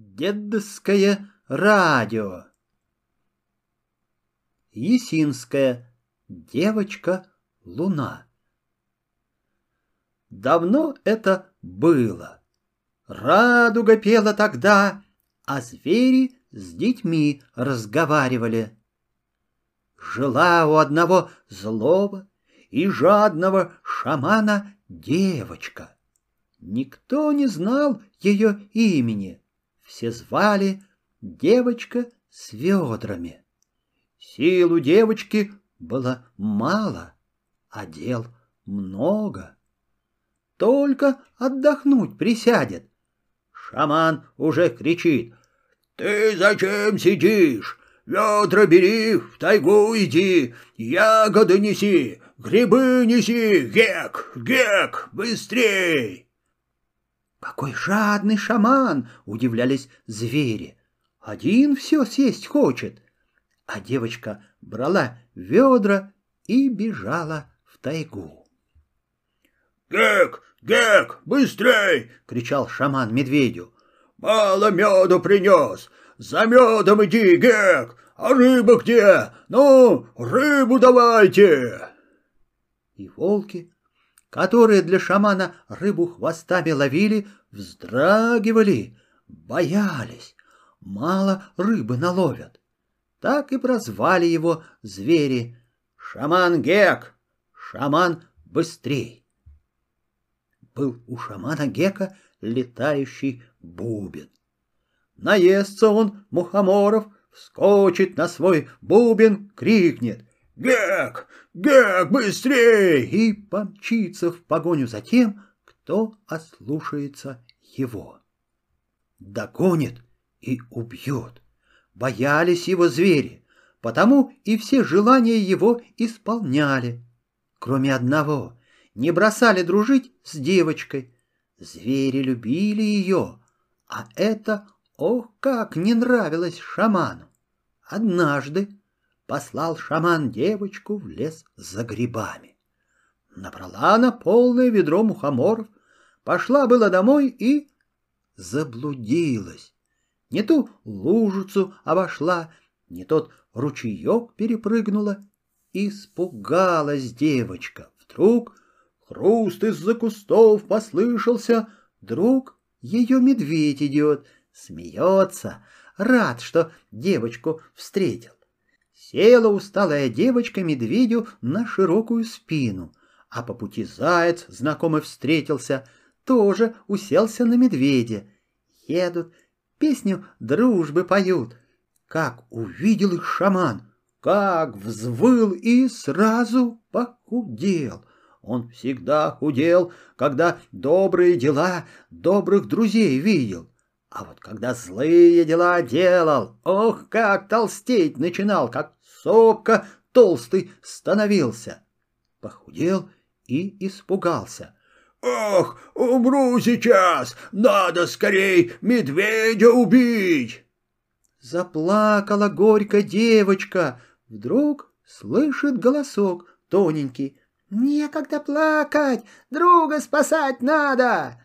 Дедовское радио. Есинская девочка-луна. Давно это было. Радуга пела тогда, а звери с детьми разговаривали. Жила у одного злого и жадного шамана девочка. Никто не знал ее имени. Все звали девочка с ведрами. Силу девочки было мало, а дел много. Только отдохнуть присядет. Шаман уже кричит. «Ты зачем сидишь? Ведра бери, в тайгу иди, ягоды неси, грибы неси, гек, гек, быстрей!» «Какой жадный шаман!» — удивлялись звери. «Один все съесть хочет!» А девочка брала ведра и бежала в тайгу. «Гек! Гек! Быстрей!» — кричал шаман медведю. «Мало меду принес! За медом иди, Гек! А рыба где? Ну, рыбу давайте!» И волки которые для шамана рыбу хвостами ловили, вздрагивали, боялись. Мало рыбы наловят. Так и прозвали его звери. Шаман Гек, шаман быстрей. Был у шамана Гека летающий бубен. Наестся он мухоморов, вскочит на свой бубен, крикнет «Гек! Гек, быстрей!» и помчится в погоню за тем, кто ослушается его. Догонит и убьет. Боялись его звери, потому и все желания его исполняли. Кроме одного, не бросали дружить с девочкой. Звери любили ее, а это, ох, как не нравилось шаману. Однажды послал шаман девочку в лес за грибами. Набрала она полное ведро мухоморов, пошла было домой и заблудилась. Не ту лужицу обошла, не тот ручеек перепрыгнула. Испугалась девочка. Вдруг хруст из-за кустов послышался. Друг ее медведь идет, смеется, рад, что девочку встретил. Села усталая девочка медведю на широкую спину, а по пути заяц, знакомый встретился, тоже уселся на медведя. Едут, песню дружбы поют. Как увидел их шаман, как взвыл и сразу похудел. Он всегда худел, когда добрые дела добрых друзей видел. А вот когда злые дела делал, ох, как толстеть начинал, как сопка толстый становился. Похудел и испугался. «Ох, умру сейчас! Надо скорей медведя убить!» Заплакала горько девочка. Вдруг слышит голосок тоненький. «Некогда плакать! Друга спасать надо!»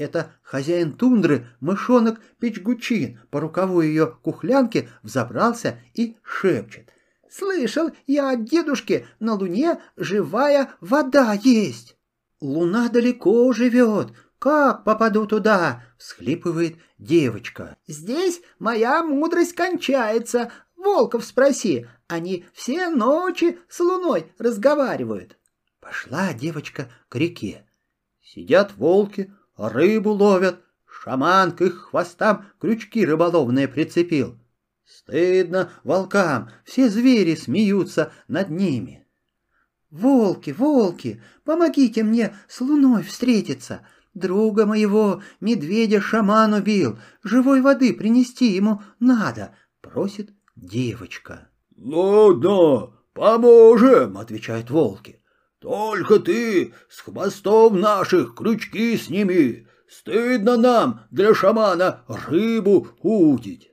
Это хозяин тундры, мышонок Печгучин, по рукаву ее кухлянки взобрался и шепчет. «Слышал я от дедушки, на луне живая вода есть!» «Луна далеко живет, как попаду туда?» — всхлипывает девочка. «Здесь моя мудрость кончается. Волков спроси, они все ночи с луной разговаривают». Пошла девочка к реке. Сидят волки, рыбу ловят, шаман к их хвостам крючки рыболовные прицепил. Стыдно волкам, все звери смеются над ними. «Волки, волки, помогите мне с луной встретиться!» Друга моего, медведя шаман убил, живой воды принести ему надо, просит девочка. Ладно, поможем, отвечают волки. Только ты с хвостов наших крючки сними. Стыдно нам для шамана рыбу удить.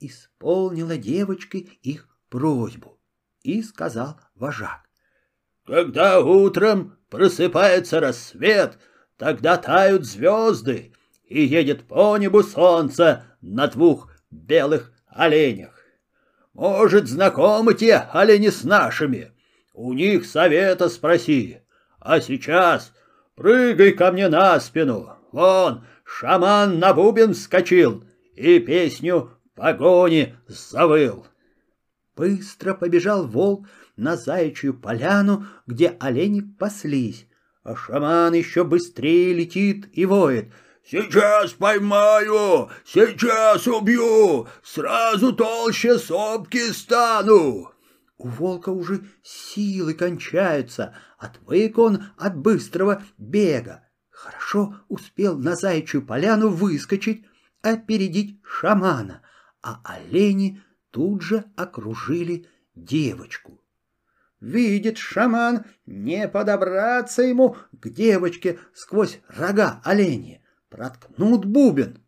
Исполнила девочка их просьбу и сказал вожак. Когда утром просыпается рассвет, тогда тают звезды, и едет по небу солнце на двух белых оленях. Может, знакомы те олени с нашими? У них совета спроси. А сейчас прыгай ко мне на спину. Вон, шаман на бубен вскочил и песню погони завыл. Быстро побежал волк на заячью поляну, где олени паслись, а шаман еще быстрее летит и воет — Сейчас поймаю, сейчас убью, сразу толще сопки стану. У волка уже силы кончаются, отвык он от быстрого бега. Хорошо успел на заячью поляну выскочить, опередить шамана, а олени тут же окружили девочку. Видит шаман, не подобраться ему к девочке сквозь рога оленя проткнут бубен.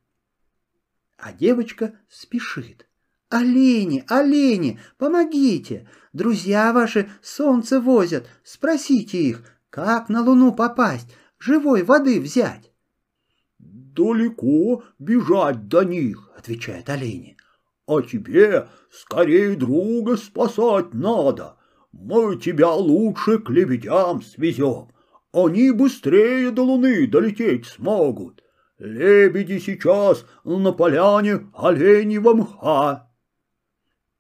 А девочка спешит. «Олени, олени, помогите! Друзья ваши солнце возят, спросите их, как на луну попасть, живой воды взять?» «Далеко бежать до них», — отвечает олени. «А тебе скорее друга спасать надо. Мы тебя лучше к лебедям свезем. Они быстрее до луны долететь смогут. Лебеди сейчас на поляне оленьего мха.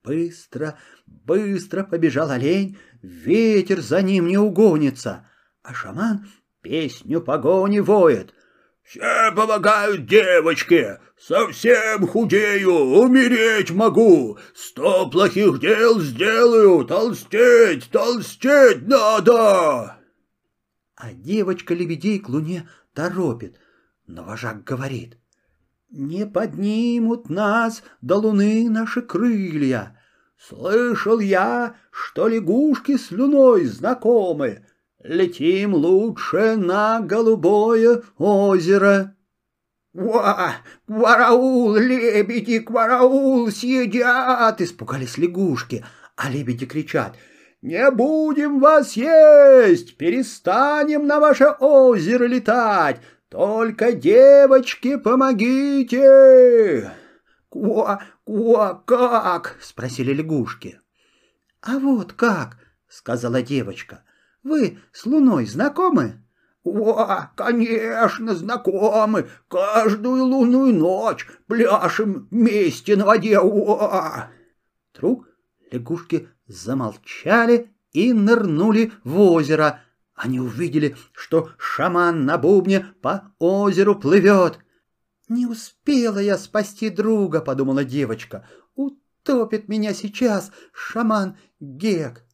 Быстро, быстро побежал олень, ветер за ним не угонится, а шаман песню погони воет. Все помогают девочке, совсем худею, умереть могу, сто плохих дел сделаю, толстеть, толстеть надо. А девочка лебедей к луне торопит, но вожак говорит, «Не поднимут нас до луны наши крылья. Слышал я, что лягушки с луной знакомы. Летим лучше на голубое озеро». «Ва! Квараул! Лебеди, квараул! Съедят!» Испугались лягушки, а лебеди кричат — «Не будем вас есть! Перестанем на ваше озеро летать! Только, девочки, помогите!» «Ква, ква, как?» — спросили лягушки. «А вот как?» — сказала девочка. «Вы с луной знакомы?» «О, конечно, знакомы. Каждую лунную ночь пляшем вместе на воде. О!» Вдруг лягушки замолчали и нырнули в озеро, они увидели, что шаман на бубне по озеру плывет. «Не успела я спасти друга», — подумала девочка. «Утопит меня сейчас шаман Гек».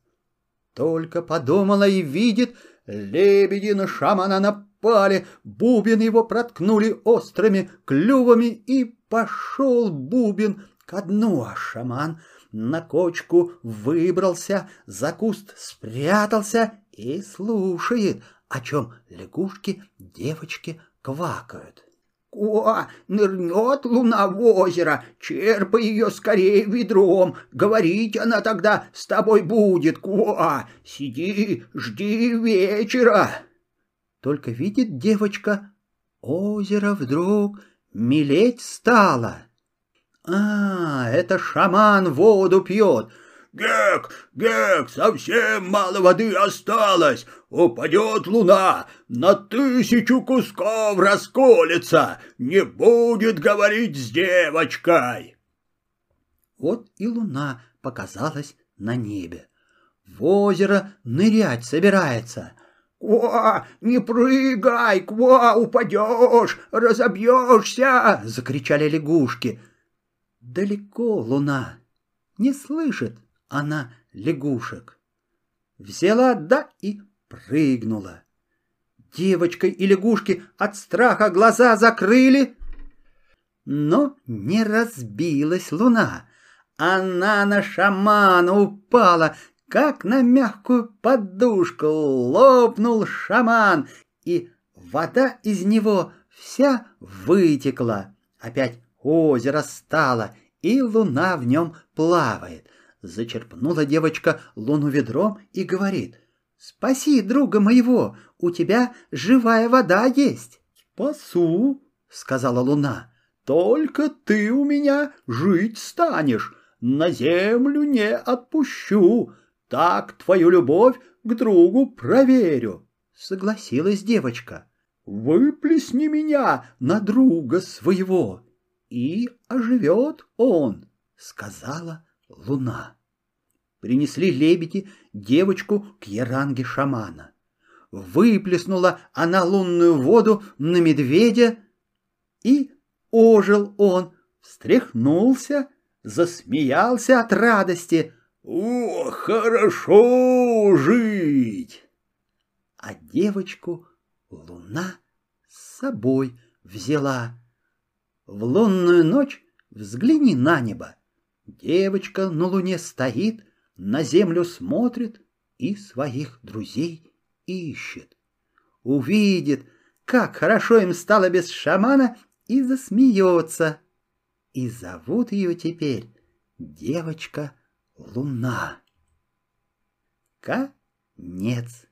Только подумала и видит, лебеди на шамана напали, бубен его проткнули острыми клювами, и пошел бубен ко дну, а шаман на кочку выбрался, за куст спрятался и слушает, о чем лягушки девочки квакают. «О, нырнет луна в озеро, черпай ее скорее ведром, говорить она тогда с тобой будет, Куа, сиди, жди вечера». Только видит девочка, озеро вдруг мелеть стало. «А, это шаман воду пьет, Гек, Гек, совсем мало воды осталось. Упадет луна, на тысячу кусков расколется. Не будет говорить с девочкой. Вот и луна показалась на небе. В озеро нырять собирается. «Ква, не прыгай, Ква, упадешь, разобьешься!» — закричали лягушки. Далеко луна, не слышит она лягушек. Взяла да и прыгнула. Девочка и лягушки от страха глаза закрыли, но не разбилась луна. Она на шамана упала, как на мягкую подушку лопнул шаман, и вода из него вся вытекла. Опять озеро стало, и луна в нем плавает. Зачерпнула девочка луну ведром и говорит, «Спаси друга моего, у тебя живая вода есть». «Спасу», — сказала луна. «Только ты у меня жить станешь, на землю не отпущу, так твою любовь к другу проверю». Согласилась девочка. «Выплесни меня на друга своего, и оживет он», — сказала луна. Принесли лебеди девочку к яранге шамана. Выплеснула она лунную воду на медведя, и ожил он, встряхнулся, засмеялся от радости. «О, хорошо жить!» А девочку луна с собой взяла. В лунную ночь взгляни на небо. Девочка на луне стоит, на землю смотрит и своих друзей ищет. Увидит, как хорошо им стало без шамана, и засмеется. И зовут ее теперь девочка Луна. Конец.